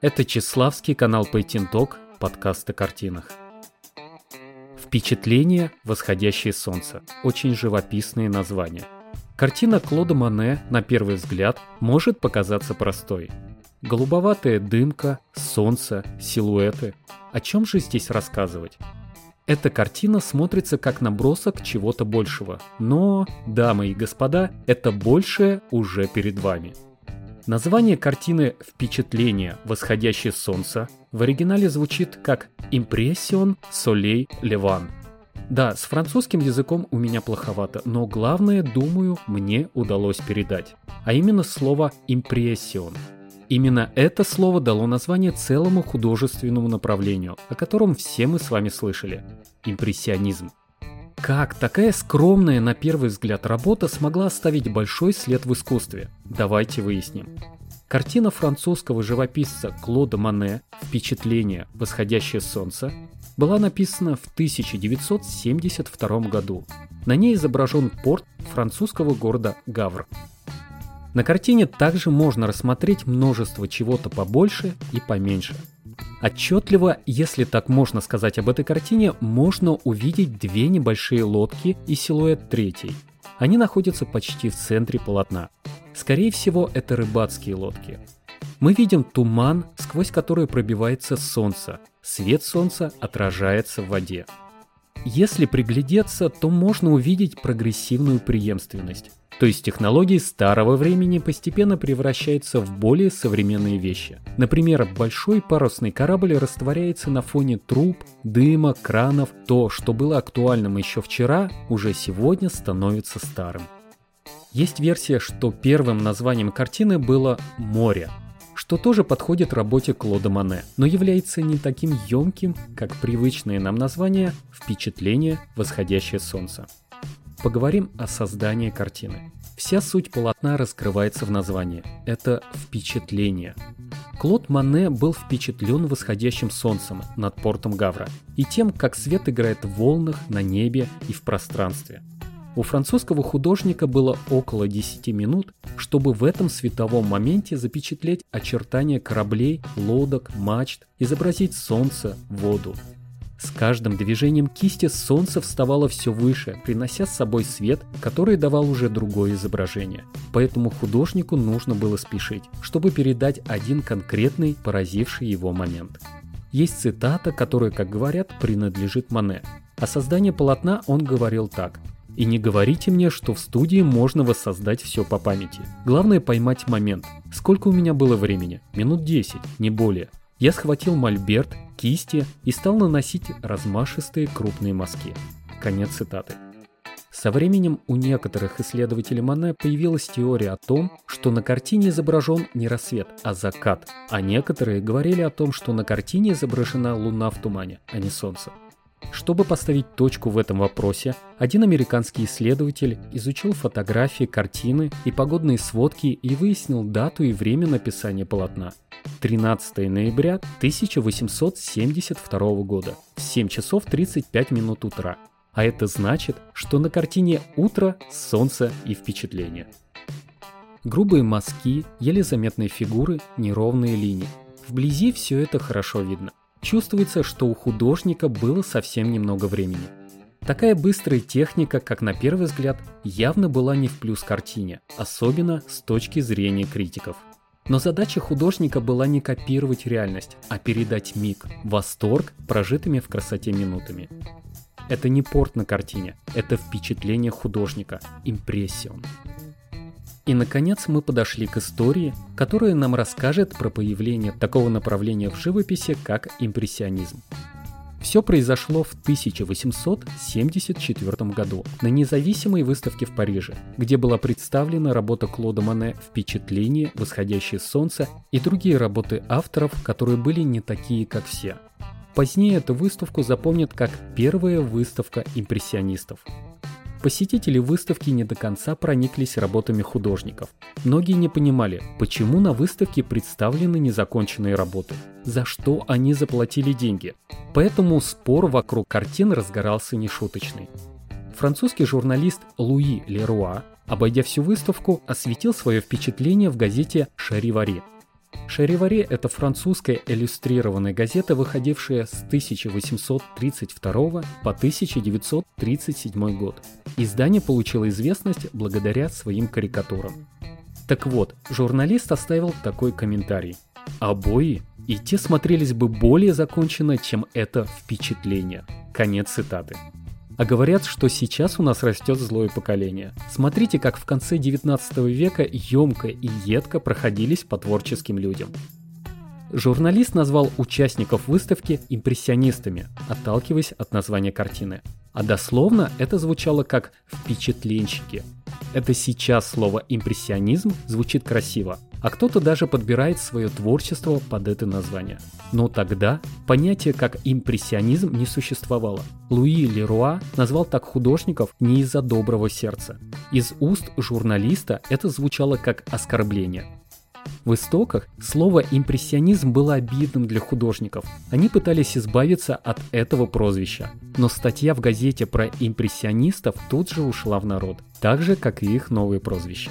Это Чеславский канал Пейтинток, подкаст о картинах. Впечатление «Восходящее солнце» – очень живописные названия. Картина Клода Мане, на первый взгляд, может показаться простой. Голубоватая дымка, солнце, силуэты. О чем же здесь рассказывать? Эта картина смотрится как набросок чего-то большего. Но, дамы и господа, это большее уже перед вами – Название картины «Впечатление. Восходящее солнце» в оригинале звучит как «Импрессион Солей Леван». Да, с французским языком у меня плоховато, но главное, думаю, мне удалось передать. А именно слово «импрессион». Именно это слово дало название целому художественному направлению, о котором все мы с вами слышали – импрессионизм. Как такая скромная на первый взгляд работа смогла оставить большой след в искусстве? Давайте выясним. Картина французского живописца Клода Мане «Впечатление. Восходящее солнце» была написана в 1972 году. На ней изображен порт французского города Гавр. На картине также можно рассмотреть множество чего-то побольше и поменьше – Отчетливо, если так можно сказать об этой картине, можно увидеть две небольшие лодки и силуэт третьей. Они находятся почти в центре полотна. Скорее всего, это рыбацкие лодки. Мы видим туман, сквозь который пробивается солнце. Свет солнца отражается в воде. Если приглядеться, то можно увидеть прогрессивную преемственность. То есть технологии старого времени постепенно превращаются в более современные вещи. Например, большой парусный корабль растворяется на фоне труб, дыма, кранов. То, что было актуальным еще вчера, уже сегодня становится старым. Есть версия, что первым названием картины было «Море», что тоже подходит работе Клода Мане, но является не таким емким, как привычные нам названия «Впечатление. Восходящее солнце». Поговорим о создании картины. Вся суть полотна раскрывается в названии. Это впечатление. Клод Мане был впечатлен восходящим солнцем над портом Гавра и тем, как свет играет в волнах, на небе и в пространстве. У французского художника было около 10 минут, чтобы в этом световом моменте запечатлеть очертания кораблей, лодок, мачт, изобразить солнце, воду, с каждым движением кисти солнце вставало все выше, принося с собой свет, который давал уже другое изображение. Поэтому художнику нужно было спешить, чтобы передать один конкретный, поразивший его момент. Есть цитата, которая, как говорят, принадлежит Мане. О создании полотна он говорил так. И не говорите мне, что в студии можно воссоздать все по памяти. Главное поймать момент. Сколько у меня было времени? Минут 10, не более. Я схватил мольберт, кисти и стал наносить размашистые крупные мазки. Конец цитаты. Со временем у некоторых исследователей Мане появилась теория о том, что на картине изображен не рассвет, а закат, а некоторые говорили о том, что на картине изображена луна в тумане, а не солнце. Чтобы поставить точку в этом вопросе, один американский исследователь изучил фотографии, картины и погодные сводки и выяснил дату и время написания полотна. 13 ноября 1872 года в 7 часов 35 минут утра. А это значит, что на картине утро, солнце и впечатление. Грубые мазки, еле заметные фигуры, неровные линии. Вблизи все это хорошо видно. Чувствуется, что у художника было совсем немного времени. Такая быстрая техника, как на первый взгляд, явно была не в плюс картине, особенно с точки зрения критиков. Но задача художника была не копировать реальность, а передать миг, восторг прожитыми в красоте минутами. Это не порт на картине, это впечатление художника, импрессион. И, наконец, мы подошли к истории, которая нам расскажет про появление такого направления в живописи, как импрессионизм. Все произошло в 1874 году на независимой выставке в Париже, где была представлена работа Клода Мане «Впечатление», «Восходящее солнце» и другие работы авторов, которые были не такие, как все. Позднее эту выставку запомнят как первая выставка импрессионистов. Посетители выставки не до конца прониклись работами художников. Многие не понимали, почему на выставке представлены незаконченные работы, за что они заплатили деньги. Поэтому спор вокруг картин разгорался нешуточный. Французский журналист Луи Леруа, обойдя всю выставку, осветил свое впечатление в газете «Шаривари». Шариваре – это французская иллюстрированная газета, выходившая с 1832 по 1937 год. Издание получило известность благодаря своим карикатурам. Так вот, журналист оставил такой комментарий. Обои и те смотрелись бы более законченно, чем это впечатление. Конец цитаты. А говорят, что сейчас у нас растет злое поколение. Смотрите, как в конце 19 века емко и едко проходились по творческим людям. Журналист назвал участников выставки импрессионистами, отталкиваясь от названия картины. А дословно это звучало как «впечатленщики». Это сейчас слово «импрессионизм» звучит красиво, а кто-то даже подбирает свое творчество под это название. Но тогда понятие как импрессионизм не существовало. Луи Леруа назвал так художников не из-за доброго сердца. Из уст журналиста это звучало как оскорбление. В истоках слово «импрессионизм» было обидным для художников. Они пытались избавиться от этого прозвища. Но статья в газете про импрессионистов тут же ушла в народ, так же, как и их новые прозвища.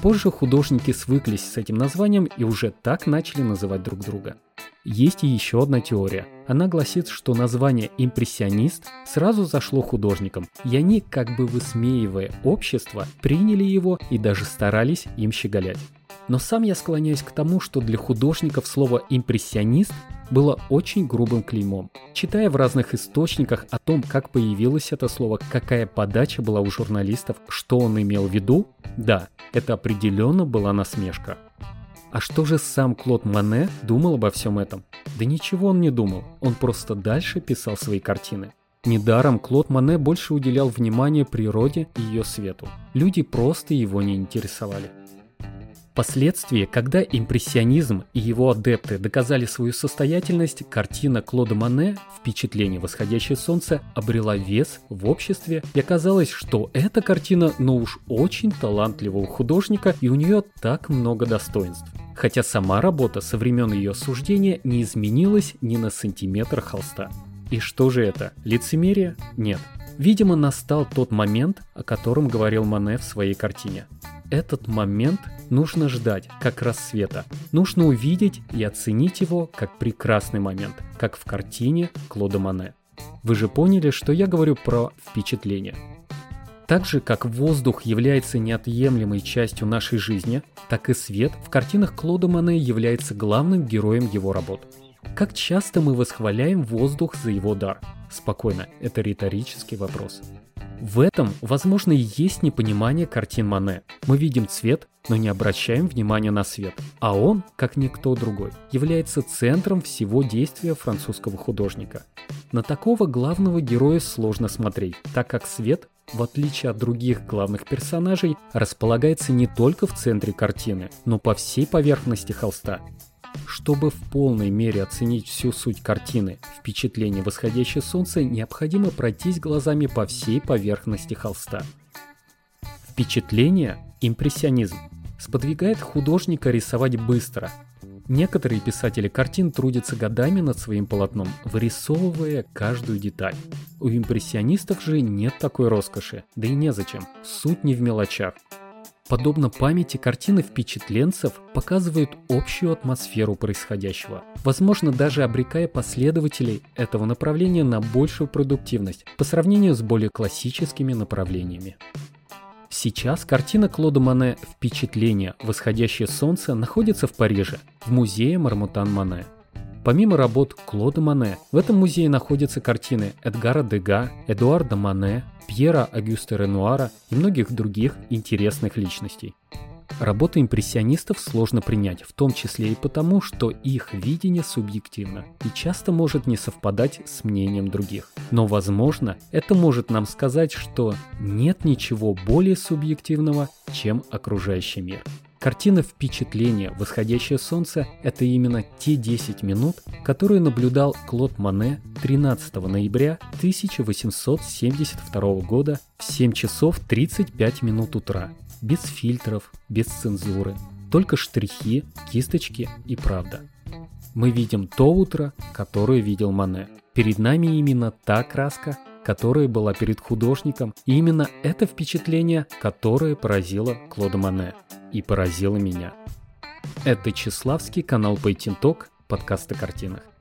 Позже художники свыклись с этим названием и уже так начали называть друг друга. Есть и еще одна теория. Она гласит, что название «импрессионист» сразу зашло художникам, и они, как бы высмеивая общество, приняли его и даже старались им щеголять. Но сам я склоняюсь к тому, что для художников слово «импрессионист» было очень грубым клеймом. Читая в разных источниках о том, как появилось это слово, какая подача была у журналистов, что он имел в виду, да, это определенно была насмешка. А что же сам Клод Мане думал обо всем этом? Да ничего он не думал, он просто дальше писал свои картины. Недаром Клод Мане больше уделял внимание природе и ее свету. Люди просто его не интересовали. Впоследствии, когда импрессионизм и его адепты доказали свою состоятельность, картина Клода Мане «Впечатление восходящее солнце» обрела вес в обществе, и оказалось, что эта картина, ну уж очень талантливого художника, и у нее так много достоинств. Хотя сама работа со времен ее суждения не изменилась ни на сантиметр холста. И что же это? Лицемерие? Нет. Видимо, настал тот момент, о котором говорил Мане в своей картине этот момент нужно ждать, как рассвета. Нужно увидеть и оценить его как прекрасный момент, как в картине Клода Мане. Вы же поняли, что я говорю про впечатление. Так же, как воздух является неотъемлемой частью нашей жизни, так и свет в картинах Клода Мане является главным героем его работ. Как часто мы восхваляем воздух за его дар? Спокойно, это риторический вопрос. В этом, возможно, и есть непонимание картин Мане. Мы видим цвет, но не обращаем внимания на свет. А он, как никто другой, является центром всего действия французского художника. На такого главного героя сложно смотреть, так как свет, в отличие от других главных персонажей, располагается не только в центре картины, но по всей поверхности холста. Чтобы в полной мере оценить всю суть картины «Впечатление восходящее солнце», необходимо пройтись глазами по всей поверхности холста. Впечатление – импрессионизм. Сподвигает художника рисовать быстро. Некоторые писатели картин трудятся годами над своим полотном, вырисовывая каждую деталь. У импрессионистов же нет такой роскоши, да и незачем. Суть не в мелочах. Подобно памяти, картины впечатленцев показывают общую атмосферу происходящего, возможно даже обрекая последователей этого направления на большую продуктивность по сравнению с более классическими направлениями. Сейчас картина Клода Мане «Впечатление. Восходящее солнце» находится в Париже, в музее Мармутан Мане. Помимо работ Клода Мане, в этом музее находятся картины Эдгара Дега, Эдуарда Мане, Пьера Агюста Ренуара и многих других интересных личностей. Работы импрессионистов сложно принять, в том числе и потому, что их видение субъективно и часто может не совпадать с мнением других. Но, возможно, это может нам сказать, что нет ничего более субъективного, чем окружающий мир. Картина впечатления «Восходящее солнце» — это именно те 10 минут, которые наблюдал Клод Мане 13 ноября 1872 года в 7 часов 35 минут утра, без фильтров, без цензуры, только штрихи, кисточки и правда. Мы видим то утро, которое видел Мане. Перед нами именно та краска, которая была перед художником, и именно это впечатление, которое поразило Клода Мане и поразило меня. Это Чеславский канал Painting Talk, подкаст о картинах.